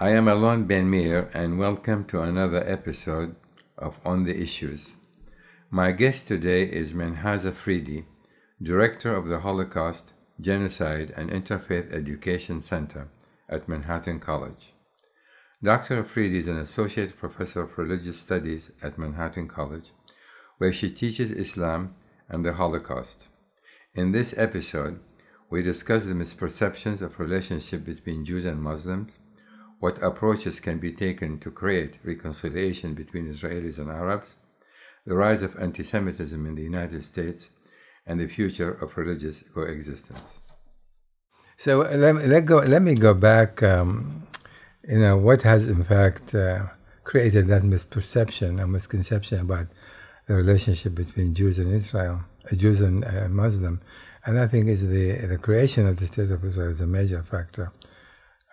I am Alon Ben Meir, and welcome to another episode of On the Issues. My guest today is Mehnaz Afridi, Director of the Holocaust, Genocide, and Interfaith Education Center at Manhattan College. Dr. Afridi is an Associate Professor of Religious Studies at Manhattan College, where she teaches Islam and the Holocaust. In this episode, we discuss the misperceptions of relationship between Jews and Muslims, what approaches can be taken to create reconciliation between Israelis and Arabs, the rise of anti Semitism in the United States, and the future of religious coexistence. So let, let, go, let me go back. Um, you know, what has in fact uh, created that misperception and misconception about the relationship between Jews and Israel, uh, Jews and uh, Muslim? And I think is the, the creation of the State of Israel is a major factor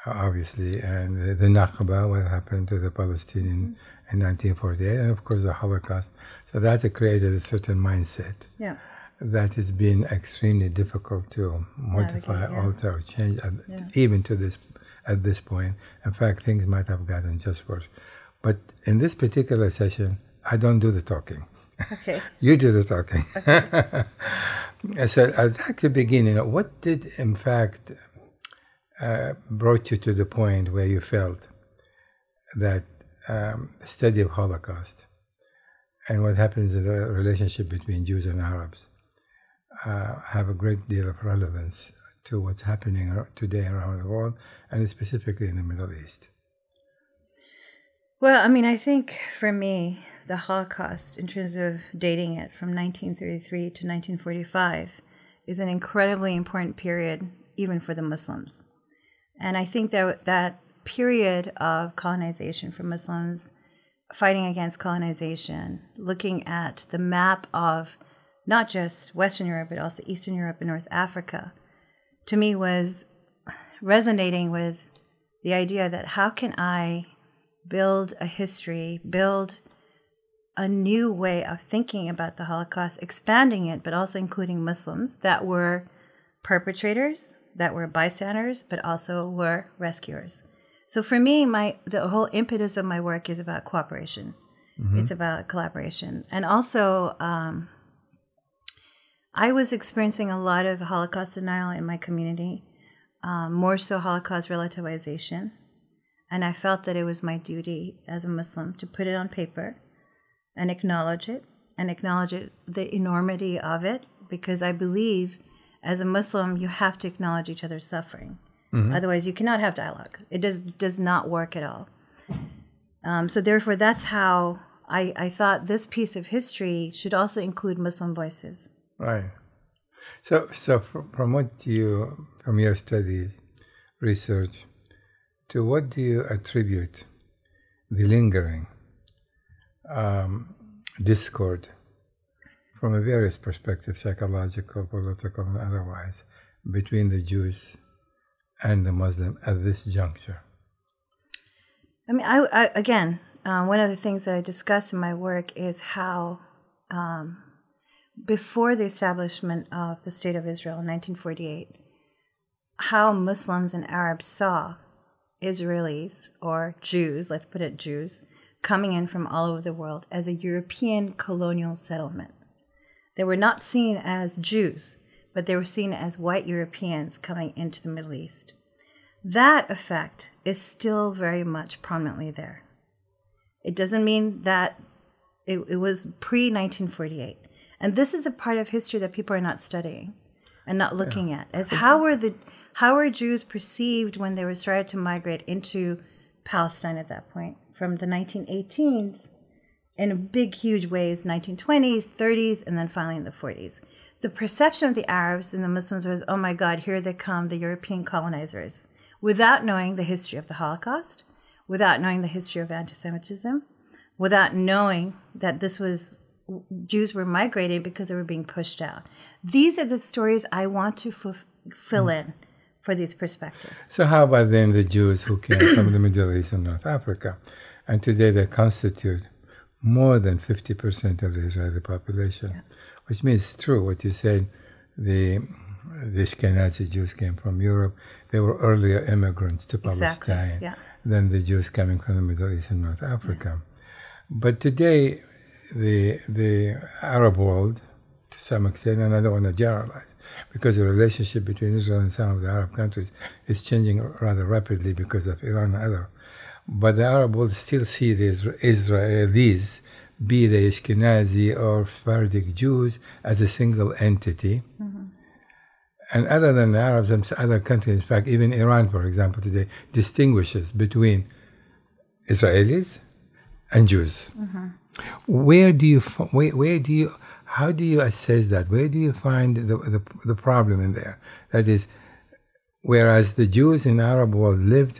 obviously, and the, the Nakba, what happened to the Palestinians mm-hmm. in 1948, and of course the Holocaust. So that created a certain mindset. Yeah. That has been extremely difficult to modify, yeah. alter, or change, yeah. even to this at this point. In fact, things might have gotten just worse. But in this particular session, I don't do the talking. Okay. you do the talking. Okay. so I'd like to begin. You know, what did, in fact, uh, brought you to the point where you felt that um, study of Holocaust and what happens in the relationship between Jews and Arabs uh, have a great deal of relevance to what's happening today around the world and specifically in the Middle East? Well, I mean, I think for me, the Holocaust, in terms of dating it from 1933 to 1945, is an incredibly important period, even for the Muslims. And I think that that period of colonization for Muslims, fighting against colonization, looking at the map of not just Western Europe, but also Eastern Europe and North Africa, to me was resonating with the idea that how can I build a history, build a new way of thinking about the Holocaust, expanding it, but also including Muslims that were perpetrators, that were bystanders, but also were rescuers. So for me, my the whole impetus of my work is about cooperation. Mm-hmm. It's about collaboration, and also um, I was experiencing a lot of Holocaust denial in my community, um, more so Holocaust relativization, and I felt that it was my duty as a Muslim to put it on paper and acknowledge it and acknowledge it, the enormity of it, because I believe as a Muslim, you have to acknowledge each other's suffering. Mm-hmm. Otherwise, you cannot have dialogue. It does does not work at all. Um, so therefore, that's how I, I thought this piece of history should also include Muslim voices. Right. So, so from what you from your studies, research, to what do you attribute the lingering um, discord from a various perspective, psychological, political, and otherwise, between the Jews and the Muslim at this juncture? I mean, I, I again, uh, one of the things that I discuss in my work is how, um, before the establishment of the State of Israel in 1948, how Muslims and Arabs saw Israelis or Jews, let's put it Jews, coming in from all over the world as a European colonial settlement. They were not seen as Jews, but they were seen as white Europeans coming into the Middle East. That effect is still very much prominently there. It doesn't mean that it, it was pre 1948. And this is a part of history that people are not studying and not looking yeah. at as how were the how were Jews perceived when they were started to migrate into Palestine at that point from the 1918s in big, huge ways, 1920s, 30s, and then finally in the 40s. The perception of the Arabs and the Muslims was, oh my God, here they come, the European colonizers, without knowing the history of the Holocaust, without knowing the history of anti Semitism, without knowing that this was Jews were migrating because they were being pushed out. These are the stories I want to f- fill mm. in for these perspectives. So, how about then the Jews who came from the Middle East and North Africa? And today they constitute more than 50% of the Israeli population, yeah. which means true what you said. The the Ashkenazi Jews came from Europe. They were earlier immigrants to Palestine. Exactly. Yeah. than the Jews coming from the Middle East and North Africa. But today, the the Arab world, to some extent, and I don't want to generalize, because the relationship between Israel and some of the Arab countries is changing rather rapidly because of Iran and other. But the Arab world still see the Israelis, be they Ashkenazi or Sephardic Jews, as a single entity. Mm-hmm. And other than the Arabs and other countries, in fact, even Iran, for example, today distinguishes between Israelis and Jews. Mm-hmm. Where do you where, where do you how do you assess that? Where do you find the, the, the problem in there? That is, whereas the Jews in Arab world lived,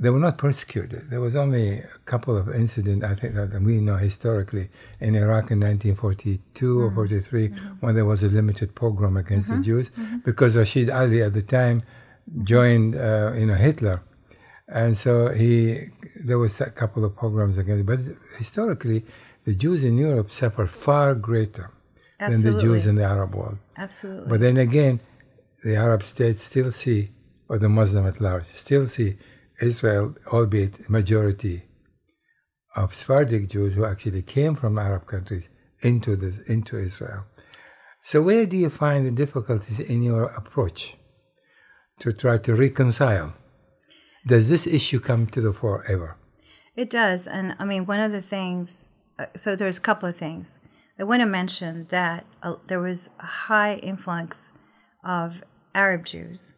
they were not persecuted. There was only a couple of incidents, I think, that we know historically in Iraq in 1942 mm-hmm. or 43 mm-hmm. when there was a limited pogrom against mm-hmm. the Jews mm-hmm. because Rashid Ali at the time joined, uh, you know, Hitler. And so he, there was a couple of pogroms against, but historically, the Jews in Europe suffer far greater Absolutely. than the Jews in the Arab world. Absolutely. But then again, the Arab states still see, or the Muslim at large, still see Israel, albeit majority of Sephardic Jews who actually came from Arab countries into the, into Israel. So where do you find the difficulties in your approach to try to reconcile? Does this issue come to the fore ever? It does, and I mean one of the things uh, so there's a couple of things. I want to mention that uh, there was a high influx of Arab Jews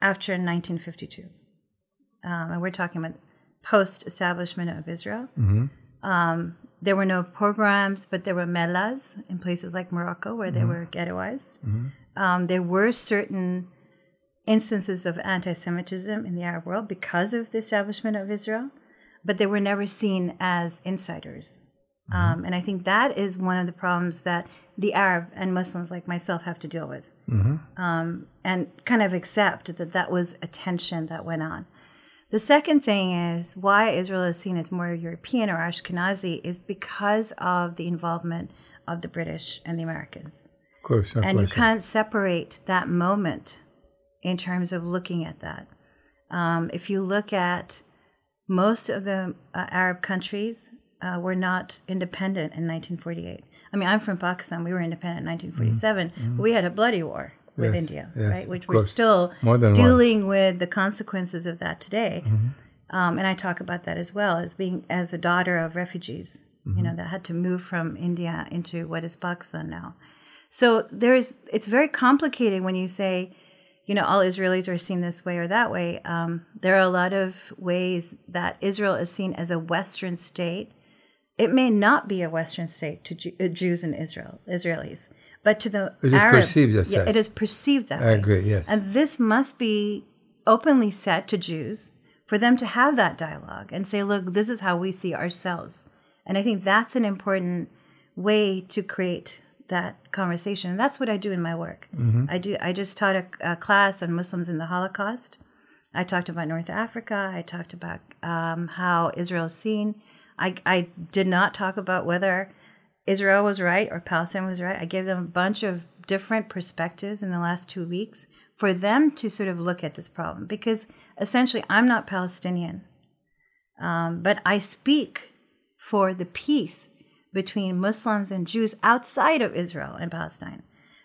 after 1952. Um, and we're talking about post establishment of Israel. Mm-hmm. Um, there were no pogroms, but there were mellahs in places like Morocco where mm-hmm. they were ghettoized. Mm-hmm. Um, there were certain instances of anti Semitism in the Arab world because of the establishment of Israel, but they were never seen as insiders. Mm-hmm. Um, and I think that is one of the problems that the Arab and Muslims like myself have to deal with. Mm-hmm. Um, and kind of accept that that was a tension that went on. The second thing is why Israel is seen as more European or Ashkenazi is because of the involvement of the British and the Americans. Of course, and you can't separate that moment in terms of looking at that. Um, if you look at most of the uh, Arab countries, uh, were not independent in 1948. I mean, I'm from Pakistan. We were independent in 1947. Mm-hmm. we had a bloody war with yes, India, yes, right? Which we're still dealing one. with the consequences of that today. Mm-hmm. Um, and I talk about that as well as being as a daughter of refugees, mm-hmm. you know, that had to move from India into what is Pakistan now. So there's it's very complicated when you say, you know, all Israelis are seen this way or that way. Um, there are a lot of ways that Israel is seen as a Western state it may not be a Western state to Jew, uh, Jews in Israel, Israelis, but to the it is Arab, perceived as yeah, It is perceived that I way. I agree. Yes, and this must be openly said to Jews for them to have that dialogue and say, "Look, this is how we see ourselves." And I think that's an important way to create that conversation. And that's what I do in my work. Mm-hmm. I do. I just taught a, a, class on Muslims in the Holocaust. I talked about North Africa. I talked about um, how Israel is seen I, I did not talk about whether Israel was right or Palestine was right. I gave them a bunch of different perspectives in the last two weeks for them to sort of look at this problem because essentially I'm not Palestinian, um, but I speak for the peace between Muslims and Jews outside of Israel and Palestine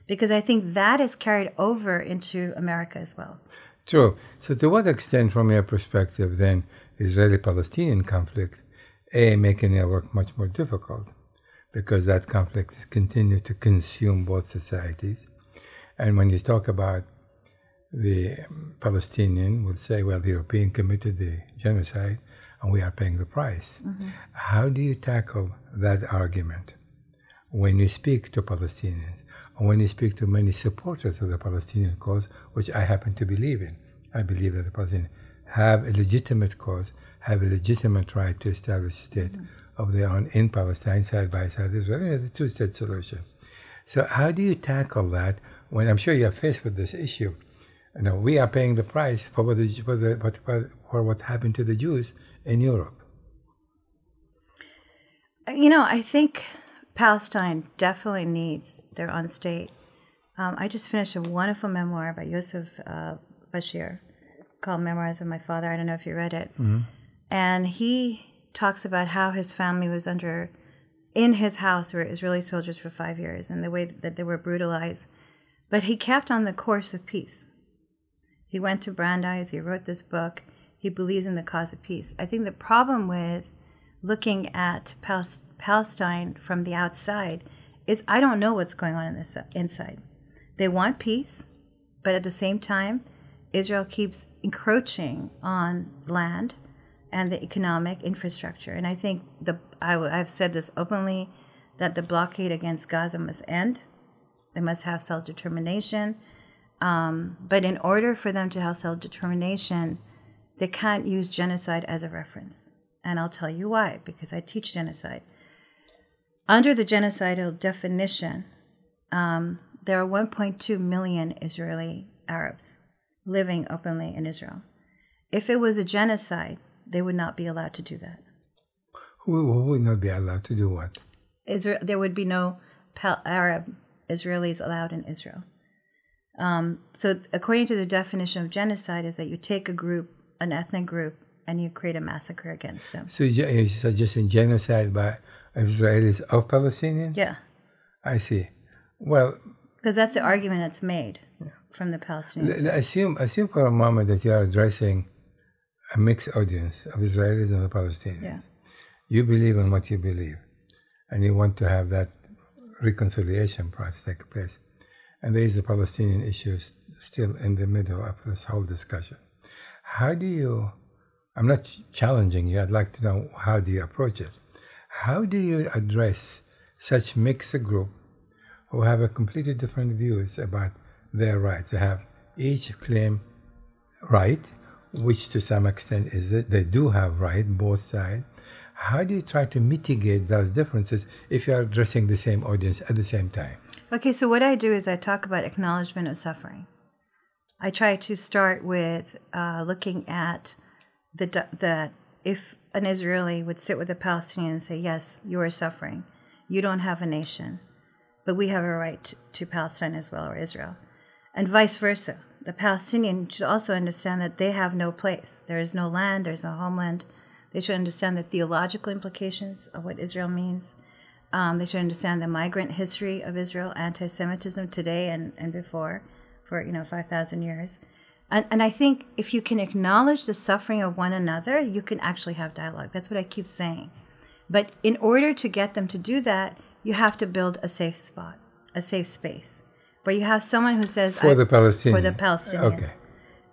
because I think that is carried over into America as well. True. So, to what extent, from your perspective, then, Israeli Palestinian conflict a, making their work much more difficult because that conflict has continued to consume both societies. And when you talk about the Palestinian will say, well, the European committed the genocide and we are paying the price. Mm-hmm. How do you tackle that argument when you speak to Palestinians and when you speak to many supporters of the Palestinian cause, which I happen to believe in? I believe that the Palestinians have a legitimate cause have a legitimate right to establish a state mm-hmm. Of their own in Palestine, side by side Israel, you know, the two-state solution. So how do you tackle that when I'm sure you're faced with this issue? You know, we are paying the price for what, the, for, the, what, for what happened to the Jews in Europe. You know, I think Palestine definitely needs their own state. Um, I just finished a wonderful memoir by Yousef uh, Bashir, called Memoirs of My Father. I don't know if you read it. And he talks about how his family was under, in his house, were Israeli soldiers for five years and the way that they were brutalized. But he kept on the course of peace. He went to Brandeis, he wrote this book. He believes in the cause of peace. I think the problem with looking at Palestine from the outside is I don't know what's going on in this inside. They want peace, but at the same time, Israel keeps encroaching on land and the economic infrastructure. And I think the I, have said this openly that the blockade against Gaza must end. They must have self determination. Um, but in order for them to have self determination, they can't use genocide as a reference. And I'll tell you why, because I teach genocide. Under the genocidal definition, um, there are 1.2 million Israeli Arabs living openly in Israel. If it was a genocide, they would not be allowed to do that. Who, who would not be allowed to do what? Israel, there would be no Pal- Arab Israelis allowed in Israel. Um, so, according to the definition of genocide, is that you take a group, an ethnic group, and you create a massacre against them. So you're suggesting genocide by Israelis of Palestinians? Yeah. I see. Well, because that's the argument that's made yeah. from the Palestinians. Assume, assume for a moment that you are addressing a mixed audience of Israelis and the Palestinians. Yeah. You believe in what you believe, and you want to have that reconciliation process take place. And there is the Palestinian issue still in the middle of this whole discussion. How do you, I'm not challenging you, I'd like to know how do you approach it? How do you address such mixed group who have a completely different views about their rights? They have each claim right, which to some extent is it, they do have right, both sides. How do you try to mitigate those differences if you are addressing the same audience at the same time? Okay, so what I do is I talk about acknowledgement of suffering. I try to start with uh, looking at the that if an Israeli would sit with a Palestinian and say, "Yes, you are suffering. You don't have a nation, but we have a right to Palestine as well, or Israel," and vice versa. The Palestinian should also understand that they have no place. There is no land. There is no homeland. They should understand the theological implications of what Israel means um, they should understand the migrant history of Israel, anti-Semitism today and, and before, for you know five thousand years. And, and I think if you can acknowledge the suffering of one another, you can actually have dialogue. That's what I keep saying. But in order to get them to do that, you have to build a safe spot, a safe space, where you have someone who says for the Palestinian. For the Palestinian. Okay.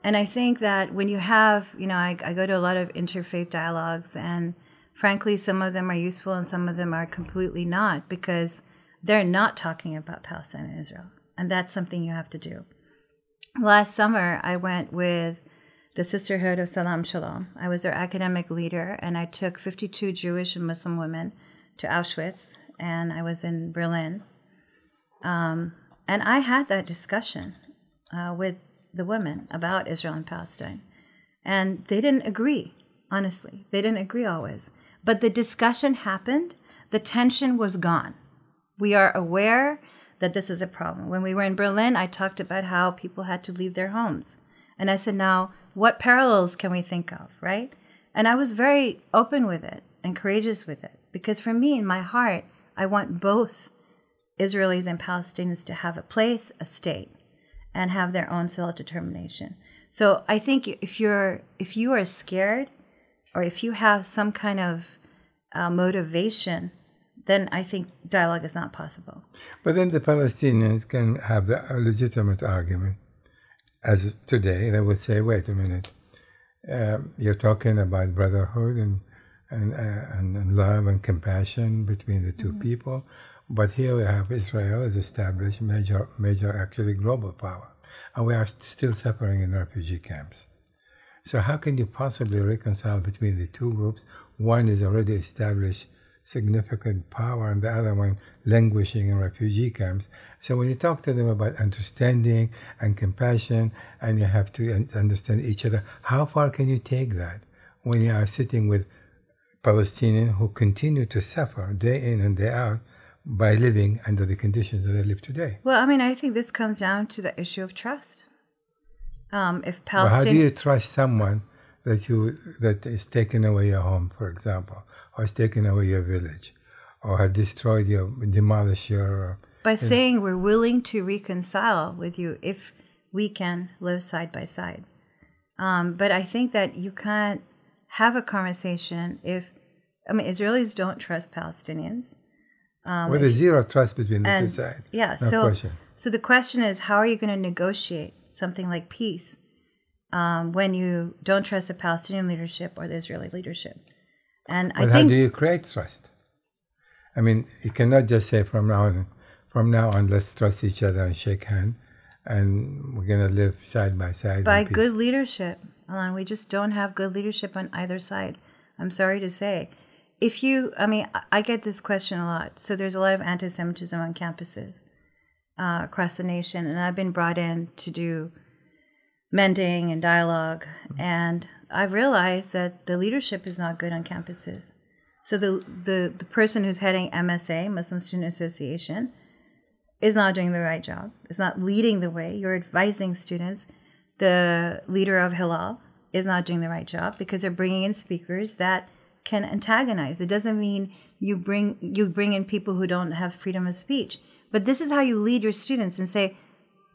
And I think that when you have, you know, I, I go to a lot of interfaith dialogues and frankly, some of them are useful and some of them are completely not because they're not talking about Palestine and Israel. And that's something you have to do. Last summer, I went with the Sisterhood of Salaam Shalom. I was their academic leader, and I took 52 Jewish and Muslim women to Auschwitz, and I was in Berlin. Um, and I had that discussion uh, with the women about Israel and Palestine. And they didn't agree, honestly. They didn't agree always. But the discussion happened, the tension was gone. We are aware that this is a problem. When we were in Berlin, I talked about how people had to leave their homes. And I said, now, what parallels can we think of, right? And I was very open with it and courageous with it because for me, in my heart, I want both Israelis and Palestinians to have a place, a state, and have their own self determination. So I think if you're if you are scared or if you have some kind of uh, motivation, then I think dialogue is not possible. But then the Palestinians can have the legitimate argument. As today, they would say, wait a minute, um, you're talking about brotherhood and, and, uh, and, and, love and compassion between the 2 mm-hmm. people. But here we have Israel as established major, major actually global power. And we are still suffering in refugee camps. So how can you possibly reconcile between the two groups? One is already established significant power and the other one languishing in refugee camps. So when you talk to them about understanding and compassion and you have to understand each other, how far can you take that when you are sitting with Palestinians who continue to suffer day in and day out by living under the conditions that they live today? Well, I mean, I think this comes down to the issue of trust Um, if But how do you trust someone that you that is taking away your home, for example, or has taken away your village, or has destroyed your, demolished your? by saying we're willing to reconcile with you if we can live side by side. Um, but I think that you can't have a conversation if, I mean, Israelis don't trust Palestinians. Um, well, there's zero trust between the two sides. yeah, no so question. so the question is, how are you going to negotiate something like peace um, when you don't trust the Palestinian leadership or the Israeli leadership? And I But how do you create trust? I mean, you cannot just say from now on, from now on, let's trust each other and shake hands, and we're gonna live side by side. by good leadership, Alan, we just don't have good leadership on either side. I'm sorry to say. If you, I mean, I- get this question a lot. So there's a lot of anti Semitism on campuses uh, across the nation, and I've been brought in to do mending and dialogue. And I've realized that the leadership is not good on campuses. So the, the, the person who's heading MSA, Muslim Student Association, is not doing the right job. Is not leading the way. You're advising students. The leader of Hillel is not doing the right job because they're bringing in speakers that can antagonize. It doesn't mean you bring you bring in people who don't have freedom of speech. But this is how you lead your students and say,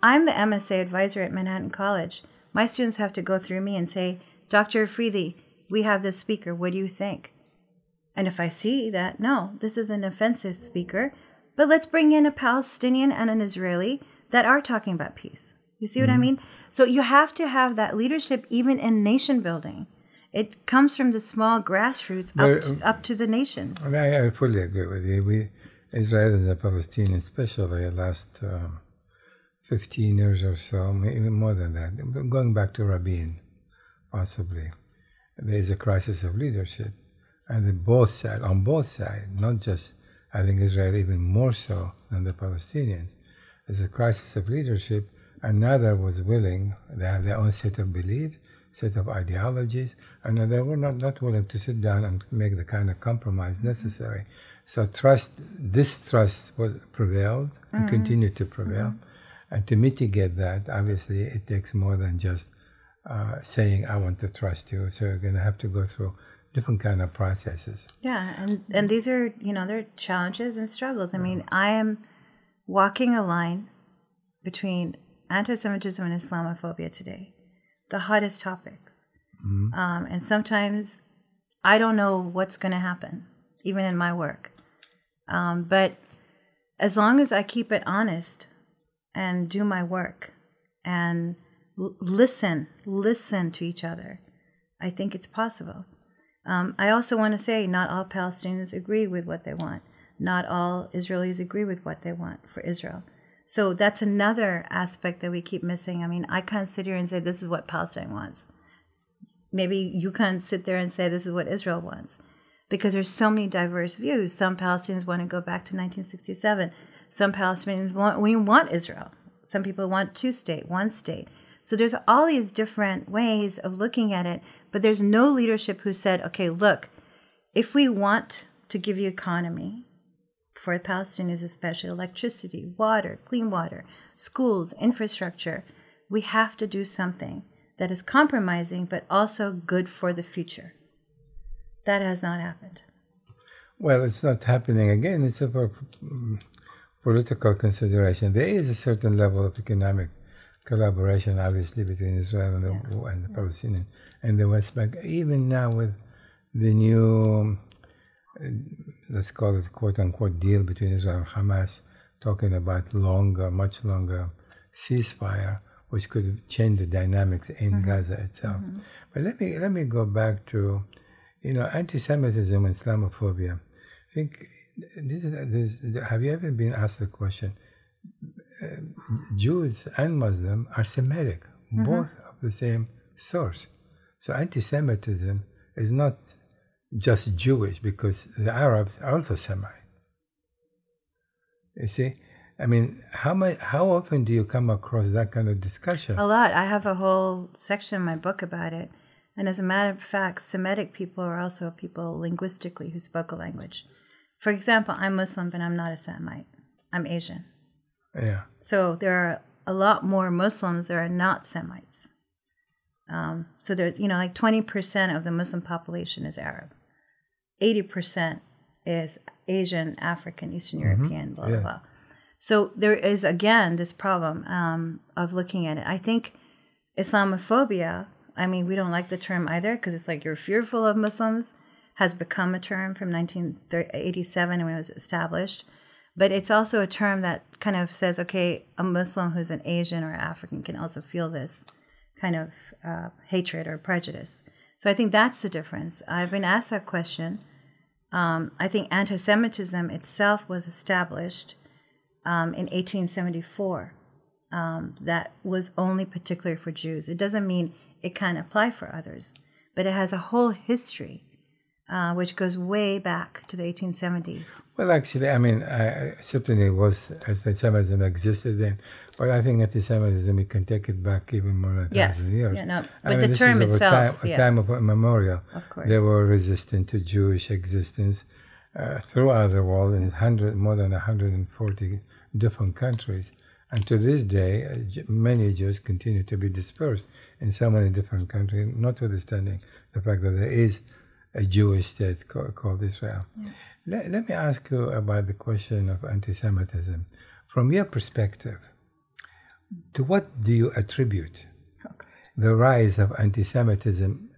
I'm the MSA advisor at Manhattan College. My students have to go through me and say, Dr. Afridi, we have this speaker. What do you think? And if I see that, no, this is an offensive speaker, but let's bring in a Palestinian and an Israeli that are talking about peace. You see what I mm-hmm. mean? So you have to have that leadership even in nation building. It comes from the small grassroots Well, up to, up to the nations. And I, I fully agree with you. We, Israel and the Palestinians, especially the last um, 15 years or so, may- even more than that, going back to Rabin, possibly, there is a crisis of leadership. And the both sides, on both sides, not just, I think Israel even more so than the Palestinians, there's a crisis of leadership, and neither was willing, they have their own set of beliefs, set of ideologies, and they were not, not willing to sit down and make the kind of compromise mm-hmm. necessary. So trust, distrust was prevailed and mm-hmm. continued to prevail. Mm-hmm. And to mitigate that, obviously, it takes more than just uh, saying, I want to trust you. So you're going to have to go through different kind of processes. Yeah, and and these are you know they're challenges and struggles. I mean, I am walking a line between anti-Semitism and Islamophobia today, the hottest topics, um, and sometimes I don't know what's going to happen, even in my work. Um, but as long as I keep it honest and do my work and l- listen, listen to each other, I think it's possible. Um, I also want to say not all Palestinians agree with what they want. Not all Israelis agree with what they want for Israel. So that's another aspect that we keep missing. I mean, I can't sit here and say this is what Palestine wants. Maybe you can't sit there and say this is what Israel wants because there's so many diverse views. Some Palestinians want to go back to 1967. Some Palestinians want we want Israel. Some people want two state, one state. So there's all these different ways of looking at it, but there's no leadership who said, "Okay, look, if we want to give you economy for Palestinians especially electricity, water, clean water, schools, infrastructure, we have to do something that is compromising but also good for the future." That has not happened. Well, it's not happening again. It's a mm, political consideration. There is a certain level of economic collaboration, obviously, between Israel and the, and the Palestinians and the West Bank. Even now, with the new, uh, let's call it quote unquote deal between Israel and Hamas, talking about longer, much longer ceasefire, which could change the dynamics in mm-hmm. Gaza itself. Mm-hmm. But let me let me go back to, you know, anti-Semitism and Islamophobia. I think this is this, have you ever been asked the question? Uh, Jews and Muslim are Semitic, mm-hmm. both of the same source. So anti-Semitism is not just Jewish because the Arabs are also Semite. You see, I mean, how much, how often do you come across that kind of discussion? A lot. I have a whole section in my book about it. And as a matter of fact, Semitic people are also people linguistically who spoke a language. For example, I'm Muslim, but I'm not a Semite. I'm Asian. Yeah. So there are a lot more Muslims that are not Semites Um, so there's, you know, like 20% of the Muslim population is Arab. 80% is Asian, African, Eastern European, blah, blah, Yeah. blah. So there is, again, this problem um, of looking at it. I think Islamophobia, I mean, we don't like the term either because it's like you're fearful of Muslims, has become a term from 1987 when it was established. But it's also a term that kind of says, okay, a Muslim who's an Asian or African can also feel this kind of uh, hatred or prejudice. So I think that's the difference. I've been asked that question. Um, I think anti Semitism itself was established um, in 1874. Um, that was only particular for Jews. It doesn't mean it can't apply for others, but it has a whole history uh, which goes way back to the 1870s. Well, actually, I mean, I, certainly was as anti-Semitism existed then, but I think anti-Semitism we can take it back even more than Yes. thousand years. Yeah, no, I but mean, the term itself, a time, yeah. a time of memorial. Of course. they were resistant to Jewish existence uh, throughout the world in hundred, more than 140 different countries. And to this day, uh, many Jews continue to be dispersed in so many different countries, notwithstanding the fact that there is a Jewish state ca- called Israel. Let, let me ask you about the question of anti Semitism. From your perspective, to what do you attribute the rise of anti Semitism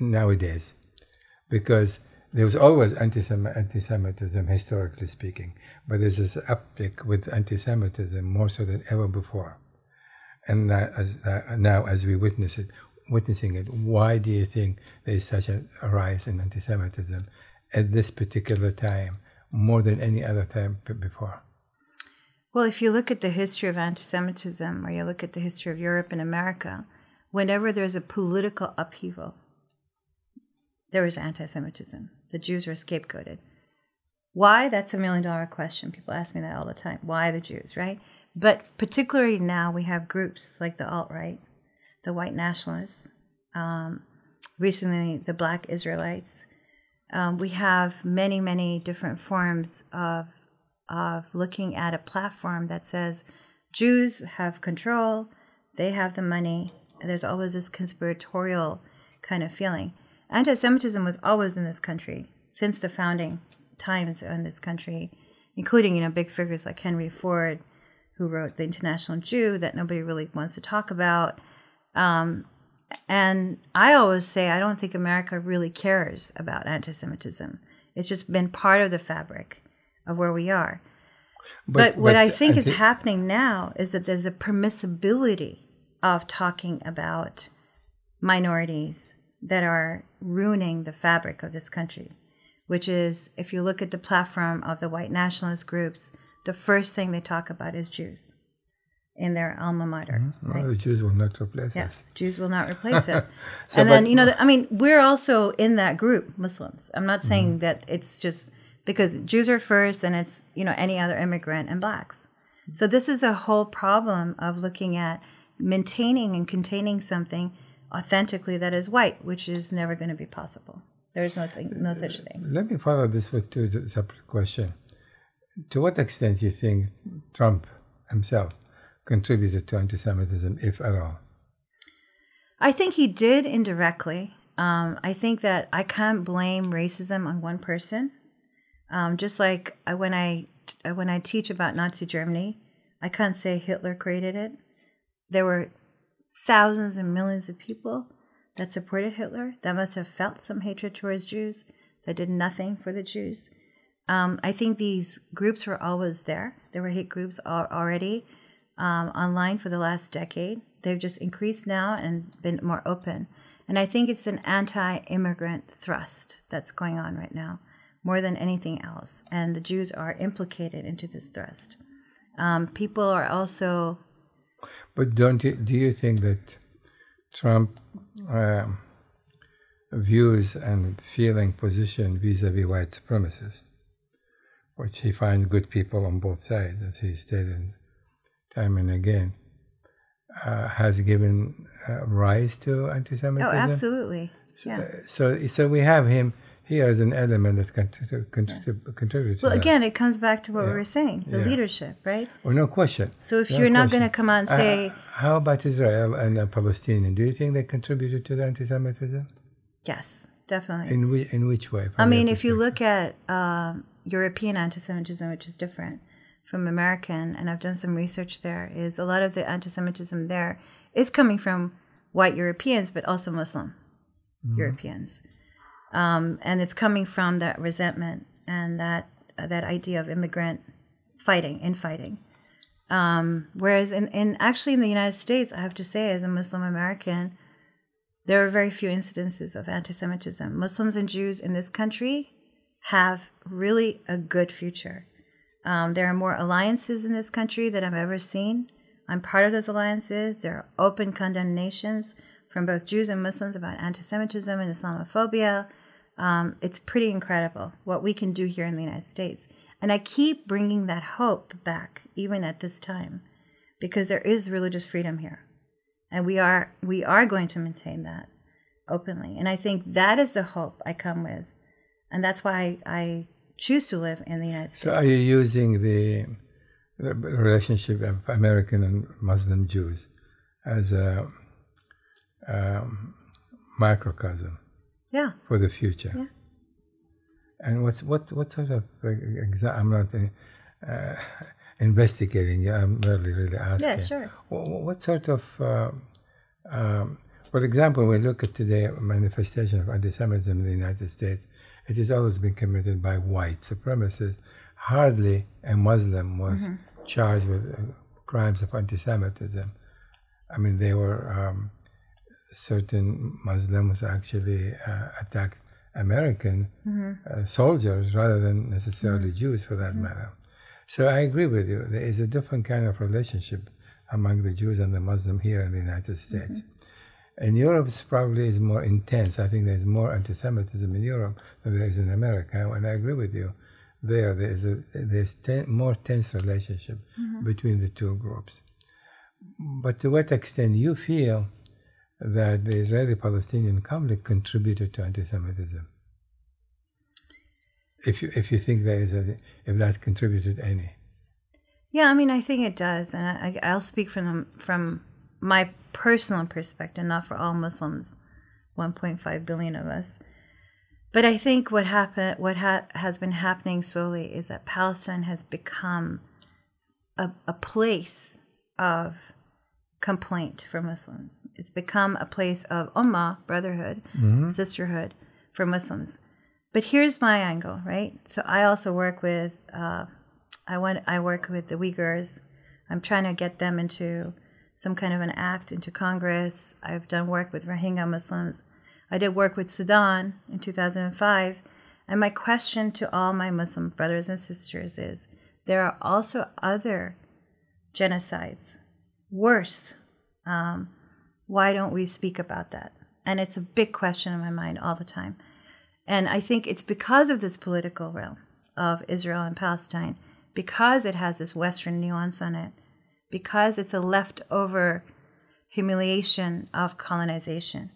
nowadays? Because there was always anti Semitism, historically speaking, but there's this uptick with anti Semitism more so than ever before. And that as, uh, now, as we witness it, witnessing it, why do you think there is such a, a rise in anti Semitism at this particular time more than any other time before? Well, if you look at the history of anti Semitism or you look at the history of Europe and America, whenever there's a political upheaval, there is anti Semitism. The Jews are scapegoated. Why? That's a million dollar question. People ask me that all the time. Why the Jews, right? But particularly now, we have groups like the alt right, the white nationalists, um, recently the black Israelites. Um, we have many, many different forms of of looking at a platform that says Jews have control, they have the money. There's always this conspiratorial kind of feeling. Anti Semitism was always in this country since the founding times in this country, including, you know, big figures like Henry Ford, who wrote The International Jew that nobody really wants to talk about. Um, and I always say I don't think America really cares about anti Semitism. It's just been part of the fabric of where we are. But, what I think is anti- happening now is that there's a permissibility of talking about minorities that are ruining the fabric of this country, which is if you look at the platform of the white nationalist groups, the first thing they talk about is Jews in their alma mater. right? Well, the Jews will not replace Yeah, us. Jews will not replace it. So, and then, but- you know, the- I mean, we're also in that group, Muslims. I'm not saying Mm-hmm. that it's just because Jews are first and it's, you know, any other immigrant and blacks. So this is a whole problem of looking at maintaining and containing something authentically that is white, which is never going to be possible. There is no, thing, no such thing. Let me follow this with two separate questions. To what extent do you think Trump himself contributed to anti-Semitism, if at all? I think he did indirectly. Um, I think that I can't blame racism on one person. Um, just like I, when I uh, when I teach about Nazi Germany, I can't say Hitler created it. There were thousands and millions of people that supported Hitler that must have felt some hatred towards Jews that did nothing for the Jews. Um, I think these groups were always there. There were hate groups al- already um, online for the last decade. They've just increased now and been more open. And I think it's an anti immigrant thrust that's going on right now more than anything else. And the Jews are implicated into this thrust. Um, people are also, But don't you, do you think that Trump um, views and feeling position vis-a-vis white supremacists, which he finds good people on both sides, as he stated time and again, uh, has given uh, rise to anti-Semitism? Oh, absolutely. Yeah. So, so we have him here is an element that can contribute, contribute well again it comes back to what Yeah. we were saying the Yeah. leadership right. Well, no question. so if No you're not going to come out and Uh, say how about Israel and uh, Palestinian? Do you think they contributed to the anti-Semitism? yes definitely In which, in which way? I mean, if you look at um, European anti-Semitism, which is different from American, and I've done some research there, is a lot of the anti-Semitism there is coming from white Europeans, but also Muslim Europeans, um, and it's coming from that resentment and that uh, that idea of immigrant fighting, infighting. Um, whereas in, in actually in the United States, I have to say, as a Muslim American, there are very few incidences of anti Semitism. Muslims and Jews in this country have really a good future. Um, there are more alliances in this country than I've ever seen. I'm part of those alliances. There are open condemnations from both Jews and Muslims about anti Semitism and Islamophobia. Um, it's pretty incredible what we can do here in the United States. And I keep bringing that hope back, even at this time, because there is religious freedom here and we are we are going to maintain that openly and i think that is the hope i come with and that's why i, choose to live in the united States. So are you using the, the relationship of American and Muslim Jews as a um, microcosm yeah for the future? Yeah. And what's what what sort of I'm not uh, investigating. I'm really really asking. yeah sure What, what sort of, uh, um, for example, when we look at today manifestation of anti-Semitism in the United States, it has always been committed by white supremacists. Hardly a Muslim was charged with uh, crimes of anti-Semitism. I mean, they were um, certain Muslims actually uh, attacked American mm-hmm. uh, soldiers rather than necessarily mm-hmm. Jews, for that mm-hmm. matter. So I agree with you. There is a different kind of relationship among the Jews and the Muslim here in the United States. In Europe, it's probably is more intense. I think there's more anti-Semitism in Europe than there is in America, and I agree with you. There, there is a there's ten, more tense relationship between the two groups. But to what extent you feel that the Israeli-Palestinian conflict contributed to anti-Semitism? If you if you think there is a if that contributed any. yeah i mean i think it does and I, i'll speak from from my personal perspective not for all muslims 1.5 billion of us but i think what happened what ha- has been happening slowly is that palestine has become a, a place of complaint for Muslims. It's become a place of ummah, brotherhood, sisterhood for Muslims. But here's my angle, right? So I also work with, uh, I want, I work with the Uyghurs. I'm trying to get them into some kind of an act into Congress. I've done work with Rohingya Muslims. I did work with Sudan in 2005. And my question to all my Muslim brothers and sisters is there are also other genocides, worse. Um, why don't we speak about that? And it's a big question in my mind all the time. And I think it's because of this political realm of Israel and Palestine, because it has this Western nuance on it, because it's a leftover humiliation of colonization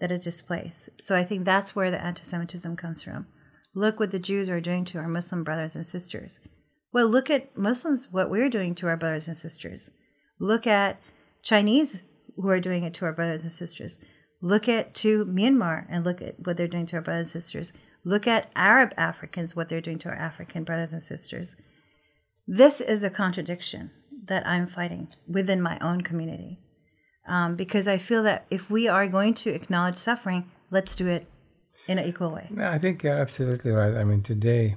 that is displaced. So I think that's where the anti Semitism comes from. Look what the Jews are doing to our Muslim brothers and sisters. Well, look at Muslims, what we're doing to our brothers and sisters. Look at Chinese who are doing it to our brothers and sisters. Look at to Myanmar and look at what they're doing to our brothers and sisters. Look at Arab Africans, what they're doing to our African brothers and sisters. This is a contradiction that I'm fighting within my own community. Um, because I feel that if we are going to acknowledge suffering, let's do it in an equal way. No, I think you're absolutely right. I mean, today,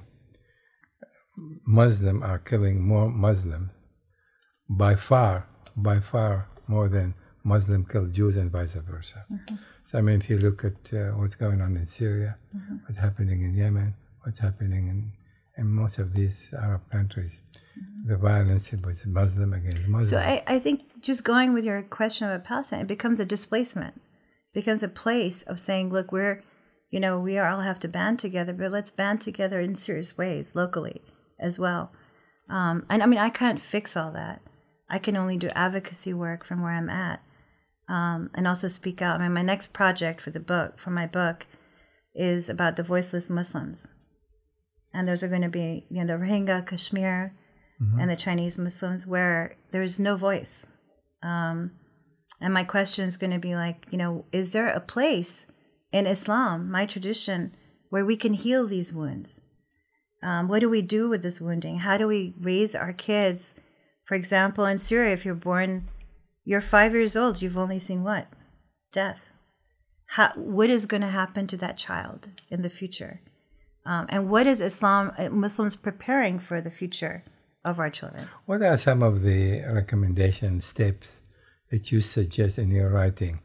Muslims are killing more Muslims by far, by far more than Muslim kill Jews and vice versa. So, I mean, if you look at uh, what's going on in Syria, what's happening in Yemen, what's happening in, in most of these Arab countries, the violence was Muslim against Muslim. So I, I think just going with your question about Palestine, it becomes a displacement, it becomes a place of saying, look, we're, you know, we all have to band together, but let's band together in serious ways locally as well. Um, and I mean, I can't fix all that. I can only do advocacy work from where I'm at, um, and also speak out. I mean, my next project for the book, for my book, is about the voiceless Muslims. And those are going to be, you know, the Rohingya, Kashmir, and the Chinese Muslims, where there's no voice. Um, and my question is going to be like, you know, is there a place in Islam, my tradition, where we can heal these wounds? Um, what do we do with this wounding? How do we raise our kids? For example, in Syria, if you're born, you're five years old, you've only seen what? Death. How, what is going to happen to that child in the future? Um, and what is Islam, uh, Muslims preparing for the future of our children? What are some of the recommendation steps that you suggest in your writing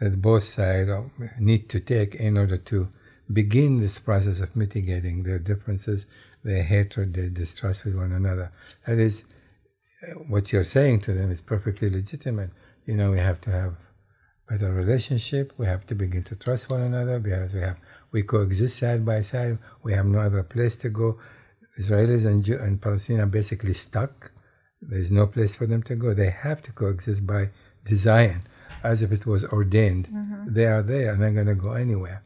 that both sides need to take in order to begin this process of mitigating their differences, their hatred, their distrust with one another? That is, what you're saying to them is perfectly legitimate. You know, we have to have better relationship. We have to begin to trust one another because we have we coexist side by side. We have no other place to go. Israelis and Jew and Palestinians are basically stuck. There's no place for them to go. They have to coexist by design, as if it was ordained. Mm-hmm. They are there and they're going to go anywhere.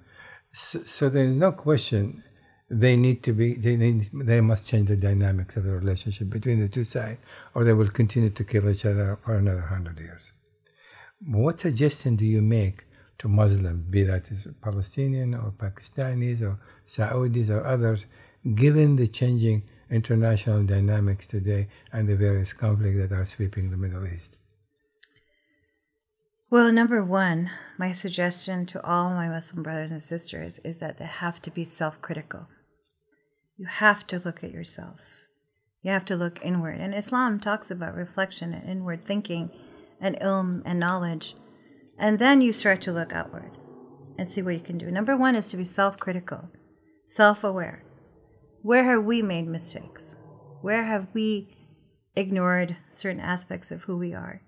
So, so there's no question they need to be they need they must change the dynamics of the relationship between the two sides or they will continue to kill each other for another hundred years what suggestion do you make to muslims be that is palestinian or pakistanis or saudis or others given the changing international dynamics today and the various conflicts that are sweeping the middle east Well, number one, my suggestion to all my Muslim brothers and sisters is that they have to be self critical. You have to look at yourself. You have to look inward. And Islam talks about reflection and inward thinking and ilm and knowledge. And then you start to look outward and see what you can do. Number one is to be self critical, self aware. Where have we made mistakes? Where have we ignored certain aspects of who we are?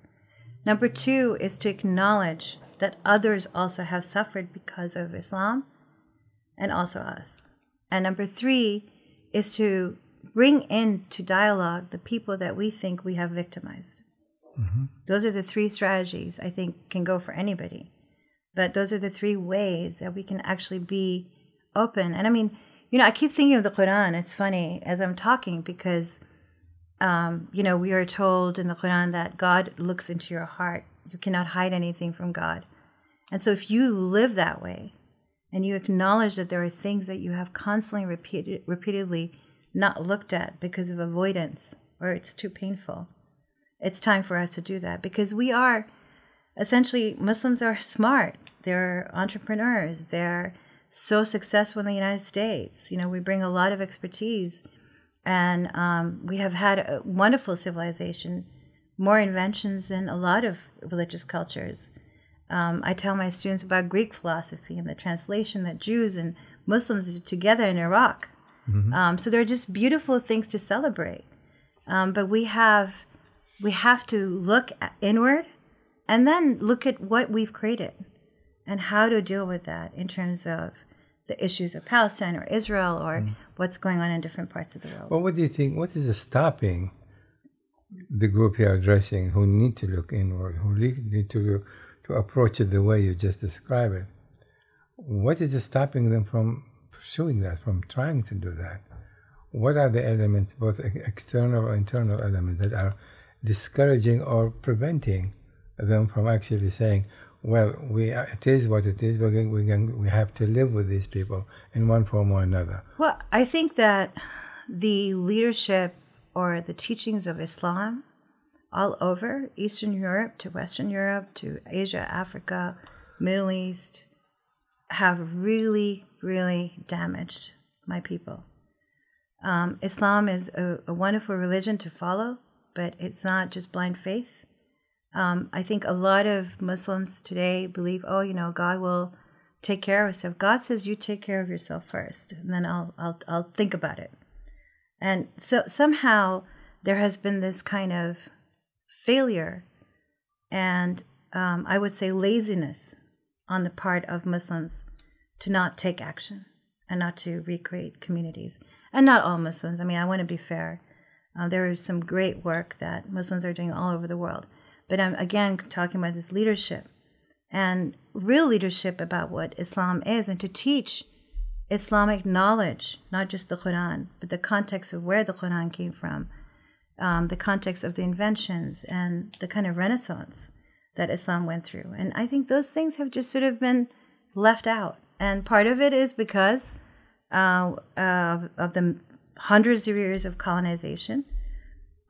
Number two is to acknowledge that others also have suffered because of Islam and also us. And number three is to bring into dialogue the people that we think we have victimized. Those are the three strategies I think can go for anybody. But those are the three ways that we can actually be open. And I mean, you know, I keep thinking of the Quran. It's funny as I'm talking because um, you know, we are told in the Quran that God looks into your heart. You cannot hide anything from God. And so if you live that way and you acknowledge that there are things that you have constantly repeated, repeatedly not looked at because of avoidance or it's too painful, it's time for us to do that because we are essentially Muslims are smart. They're entrepreneurs. They're so successful in the United States. You know, we bring a lot of expertise and um, we have had a wonderful civilization, more inventions than a lot of religious cultures. Um, I tell my students about Greek philosophy and the translation that Jews and Muslims did together in Iraq. Um, so there are just beautiful things to celebrate. Um, but we have we have to look inward and then look at what we've created and how to deal with that in terms of the issues of Palestine or Israel or what's going on in different parts of the world. Well, what do you think? What is stopping the group you're addressing who need to look inward, who need to look, to approach it the way you just described it? What is stopping them from pursuing that, from trying to do that? What are the elements, both external or internal elements, that are discouraging or preventing them from actually saying, "Well, we are, it is what it is. We're going, we're going, we have to live with these people in one form or another." Well, I think that the leadership or the teachings of Islam all over Eastern Europe to Western Europe to Asia, Africa, Middle East have really, really damaged my people. Um, Islam is a, a wonderful religion to follow, but it's not just blind faith. Um, I think a lot of Muslims today believe, oh, you know, God will take care of us. If God says you take care of yourself first, and then I'll I'll I'll think about it. And so somehow there has been this kind of failure, and um, I would say laziness on the part of Muslims to not take action and not to recreate communities. And not all Muslims. I mean, I want to be fair. Uh, there is some great work that Muslims are doing all over the world. But I'm again talking about this leadership and real leadership about what Islam is and to teach Islamic knowledge, not just the Quran, but the context of where the Quran came from, um, the context of the inventions, and the kind of renaissance that Islam went through. And I think those things have just sort of been left out. And part of it is because uh, of the hundreds of years of colonization,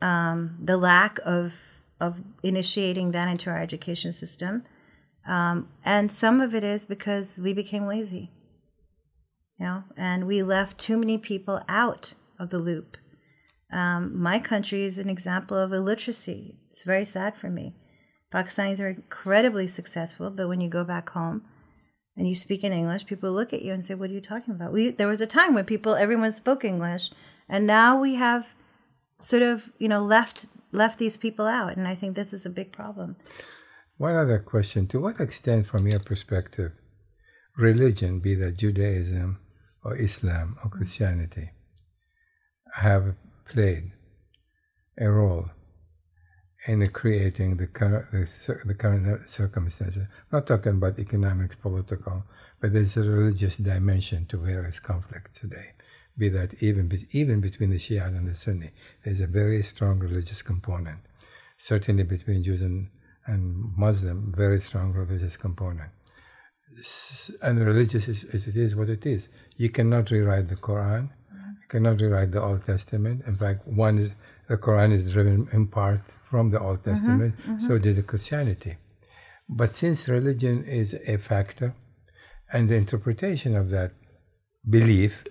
um, the lack of of initiating that into our education system, um, and some of it is because we became lazy. You know, and we left too many people out of the loop. Um, my country is an example of illiteracy. It's very sad for me. Pakistanis are incredibly successful, but when you go back home and you speak in English, people look at you and say, "What are you talking about?" We, there was a time when people, everyone spoke English, and now we have sort of, you know, left left these people out, and I think this is a big problem. One other question: To what extent, from your perspective, religion, be that Judaism or Islam or Christianity, have played a role in creating the current, the, the current circumstances. I'm not talking about economics, political, but there's a religious dimension to various conflicts today. Be that even even between the Shia and the Sunni, there's a very strong religious component. Certainly between Jews and, and Muslim, very strong religious component. And religious is, it is what it is. You cannot rewrite the Quran. Cannot rewrite the Old Testament. In fact, one is the Quran is driven in part from the Old Testament, mm-hmm, mm-hmm. so did the Christianity. But since religion is a factor, and the interpretation of that belief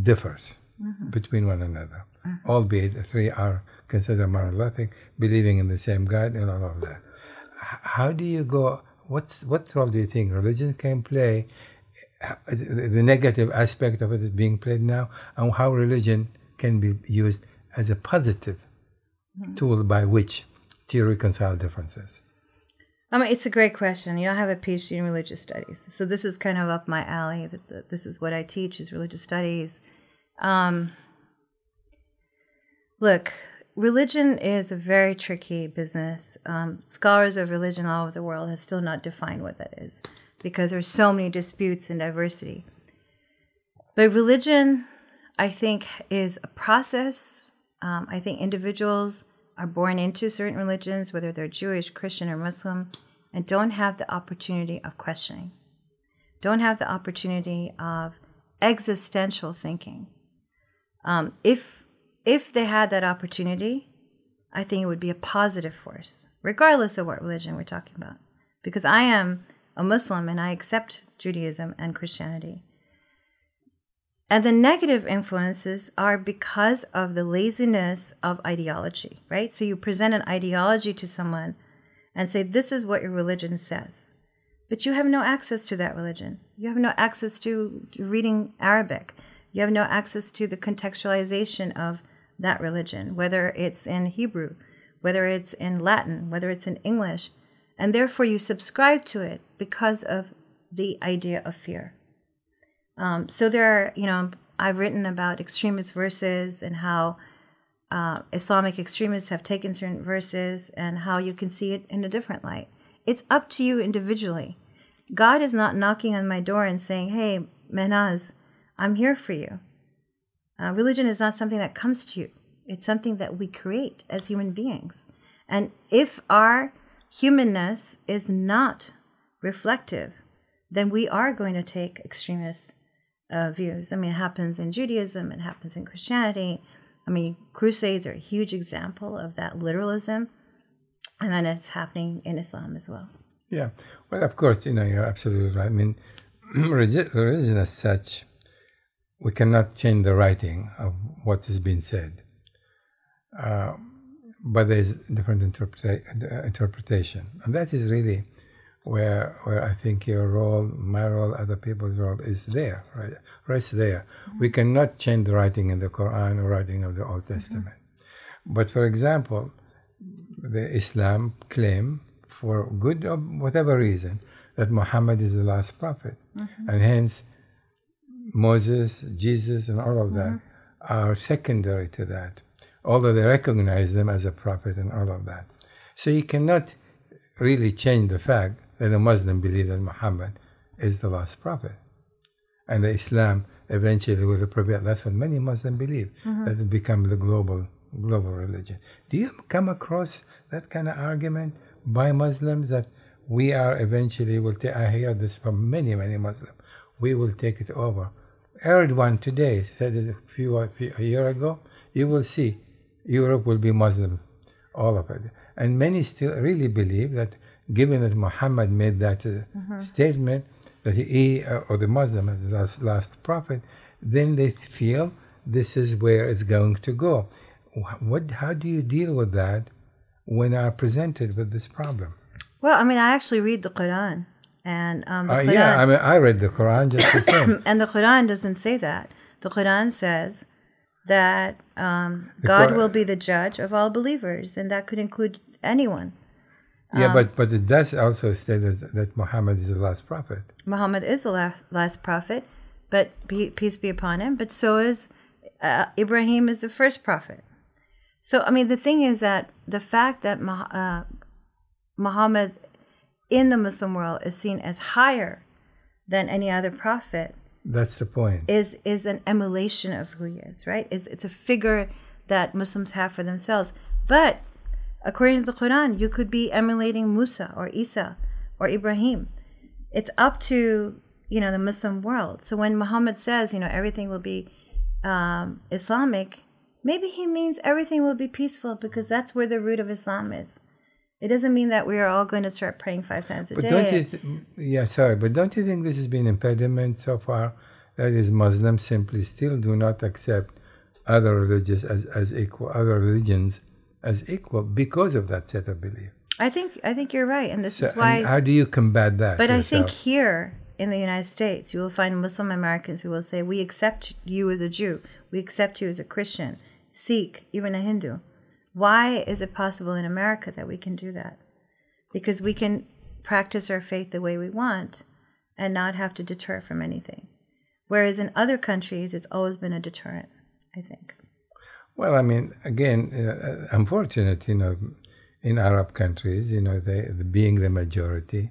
differs mm-hmm. between one another, mm-hmm. albeit the three are considered monolithic, believing in the same God and all of that. How do you go? What's what role do you think religion can play? The negative aspect of it is being played now, and how religion can be used as a positive tool by which to reconcile differences? I mean, it's a great question. You know, I have a PhD in religious studies, so this is kind of up my alley. This is what I teach is religious studies. Um, look, religion is a very tricky business. Um, scholars of religion all over the world have still not defined what that is because there's so many disputes and diversity. But religion, I think, is a process um, I think individuals are born into certain religions, whether they're Jewish, Christian, or Muslim, and don't have the opportunity of questioning, don't have the opportunity of existential thinking. Um, if if they had that opportunity, I think it would be a positive force, regardless of what religion we're talking about. Because I am a Muslim and I accept Judaism and Christianity. And the negative influences are because of the laziness of ideology, right? So you present an ideology to someone and say, this is what your religion says. But you have no access to that religion. You have no access to reading Arabic. You have no access to the contextualization of that religion, whether it's in Hebrew, whether it's in Latin, whether it's in English. And therefore, you subscribe to it because of the idea of fear. Um, so there are, you know, I've written about extremist verses and how uh, Islamic extremists have taken certain verses and how you can see it in a different light. It's up to you individually. God is not knocking on my door and saying, "Hey, Mehnaz, I'm here for you." Uh, religion is not something that comes to you. It's something that we create as human beings. And if our humanness is not reflective, then we are going to take extremist uh, views. I mean, it happens in Judaism, it happens in Christianity. I mean, crusades are a huge example of that literalism, and then it's happening in Islam as well. Yeah, well, of course, you know, you're absolutely right. I mean, religion as such, we cannot change the writing of what has been said. Uh, but there's different interpreta- interpretation. And that is really where where I think your role, my role, other people's role is there, right? Right there. Mm-hmm. We cannot change the writing in the Quran or writing of the Old mm-hmm. Testament. Mm-hmm. But for example, the Islam claim, for good or whatever reason, that Muhammad is the last prophet, mm-hmm. and hence Moses, Jesus, and all of that mm-hmm. are secondary to that, although they recognize them as a prophet and all of that. So you cannot really change the fact that a Muslim believe that Muhammad is the last prophet. And the Islam eventually will prevail. That's what many Muslims believe, mm-hmm. that it become the global global religion. Do you come across that kind of argument by Muslims that we are eventually will take, I hear this from many, many Muslims, we will take it over. Erdogan today said it a few, a few a year ago, you will see Europe will be Muslim, all of it. And many still really believe that given that Muhammad made that uh, statement, that he, uh, or the Muslim, as the last, last prophet, then they feel this is where it's going to go. What, how do you deal with that when are presented with this problem? Well, I mean, I actually read the Quran, and um, the Uh, Quran, yeah, I mean, I read the Quran just the same. and the Quran doesn't say that. The Quran says that um, God will be the judge of all believers, and that could include anyone. yeah, Um, but but it does also state that, that Muhammad is the last prophet. Muhammad is the last, last prophet, but pe- peace be upon him. But so is uh, Ibrahim is the first prophet. So I mean, the thing is that the fact that uh, Muhammad in the Muslim world is seen as higher than any other prophet That's the point. is is an emulation of who he is, right? It's it's a figure that Muslims have for themselves. But according to the Quran, you could be emulating Musa or Isa or Ibrahim. It's up to you know the Muslim world. So when Muhammad says you know everything will be um, Islamic, maybe he means everything will be peaceful because that's where the root of Islam is. It doesn't mean that we are all going to start praying five times a But day. don't you? Th- yeah, sorry, but don't you think this has been impediment so far? That is, Muslims simply still do not accept other religions as, as equal, other religions as equal because of that set of belief. I think I think you're right, and this So, is why. how do you combat that? But I think here in the United States, you will find Muslim Americans who will say, We accept you as a Jew, we accept you as a Christian, Sikh, even a Hindu. Why is it possible in America that we can do that? Because we can practice our faith the way we want and not have to deter from anything. Whereas in other countries, it's always been a deterrent, I think. Well, I mean, again, uh, unfortunate, you know, in Arab countries, you know, they, the, being the majority,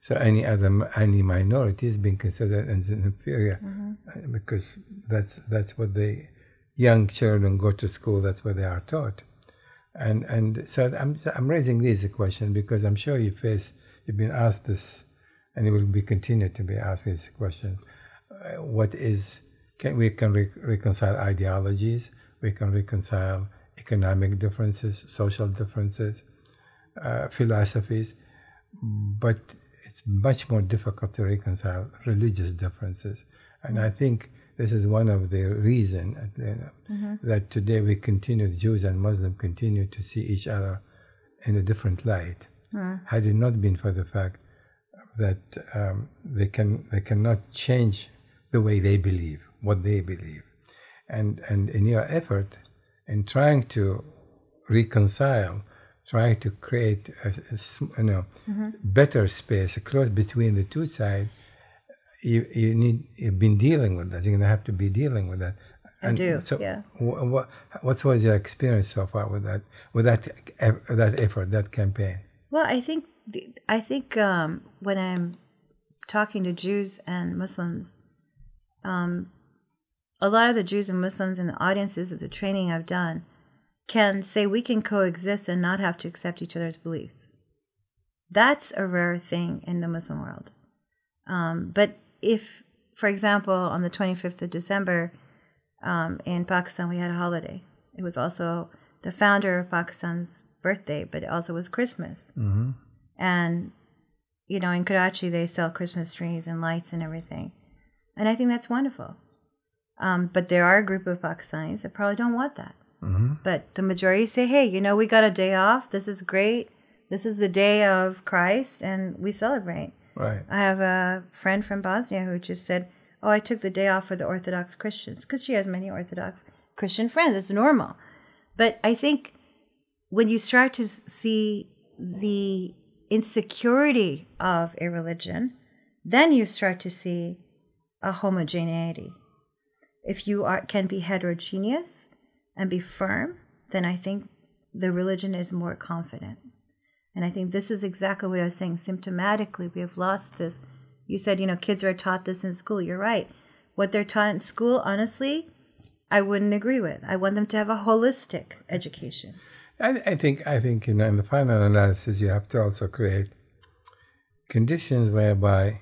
so any other any minority is being considered as inferior uh, because that's that's what the young children go to school. That's what they are taught, and and so I'm I'm raising this question because I'm sure you face you've been asked this, and it will be continued to be asked this question. Uh, what is can we can re- reconcile ideologies? We can reconcile economic differences, social differences, uh, philosophies, but it's much more difficult to reconcile religious differences. And I think this is one of the reasons uh, mm-hmm. that today we continue, Jews and Muslims continue to see each other in a different light. Uh-huh. Had it not been for the fact that um, they can they cannot change the way they believe, what they believe, and and in your effort in trying to reconcile, trying to create a you know mm-hmm. better space, a close between the two sides, you you need you've been dealing with that. You're gonna have to be dealing with that. I do, So, yeah. wh- what what was your experience so far with that with that that effort, that campaign? Well, I think I think um, when I'm talking to Jews and Muslims, um, a lot of the Jews and Muslims in the audiences of the training I've done can say we can coexist and not have to accept each other's beliefs. That's a rare thing in the Muslim world. Um, but if, for example, on the 25th of December um, in Pakistan, we had a holiday. It was also the founder of Pakistan's birthday, but it also was Christmas. Mm-hmm. And, you know, in Karachi, they sell Christmas trees and lights and everything. And I think that's wonderful. Um, but there are a group of Pakistanis that probably don't want that. Mm-hmm. But the majority say, hey, you know, we got a day off. This is great. This is the day of Christ, and we celebrate. Right. I have a friend from Bosnia who just said, "Oh, I took the day off for the Orthodox Christians because she has many Orthodox Christian friends. It's normal." But I think when you start to see the insecurity of a religion, then you start to see a homogeneity. If you are can be heterogeneous and be firm, then I think the religion is more confident. And I think this is exactly what I was saying. Symptomatically, we have lost this. You said, you know, kids are taught this in school. You're right. What they're taught in school, honestly, I wouldn't agree with. I want them to have a holistic education. I, I think I think you know, in the final analysis, you have to also create conditions whereby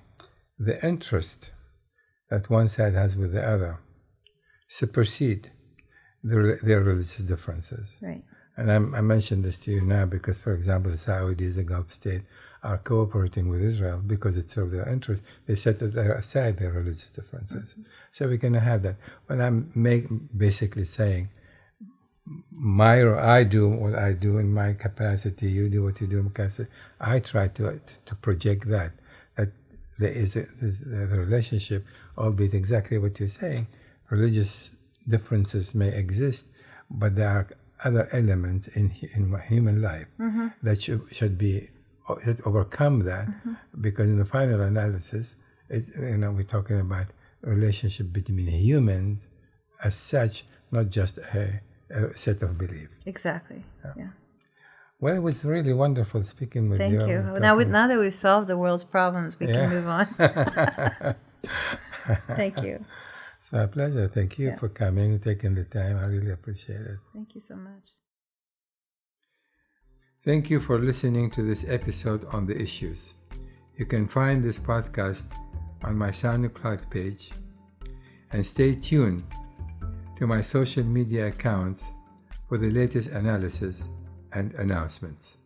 the interest that one side has with the other supersede their, their religious differences. Right. And I, I mentioned this to you now because, for example, the Saudis, the Gulf state, are cooperating with Israel because it serves their interest. They set aside their religious differences. Mm-hmm. So we can have that. When I'm make, basically saying, my I do what I do in my capacity, you do what you do in my capacity. I try to to project that that there is a, the relationship, albeit exactly what you're saying. Religious differences may exist, but there are other elements in in human life mm-hmm. that should should be should overcome that mm-hmm. because in the final analysis, it, you know, we're talking about relationship between humans as such, not just a, a set of beliefs. Exactly. Yeah. yeah. Well, it was really wonderful speaking with Thank you. Thank you. Now, we, now that we've solved the world's problems, we yeah. can move on. Thank you. It's my pleasure. Thank you yeah. for coming and taking the time. I really appreciate it. Thank you so much. Thank you for listening to this episode on the issues. You can find this podcast on my SoundCloud page and stay tuned to my social media accounts for the latest analysis and announcements.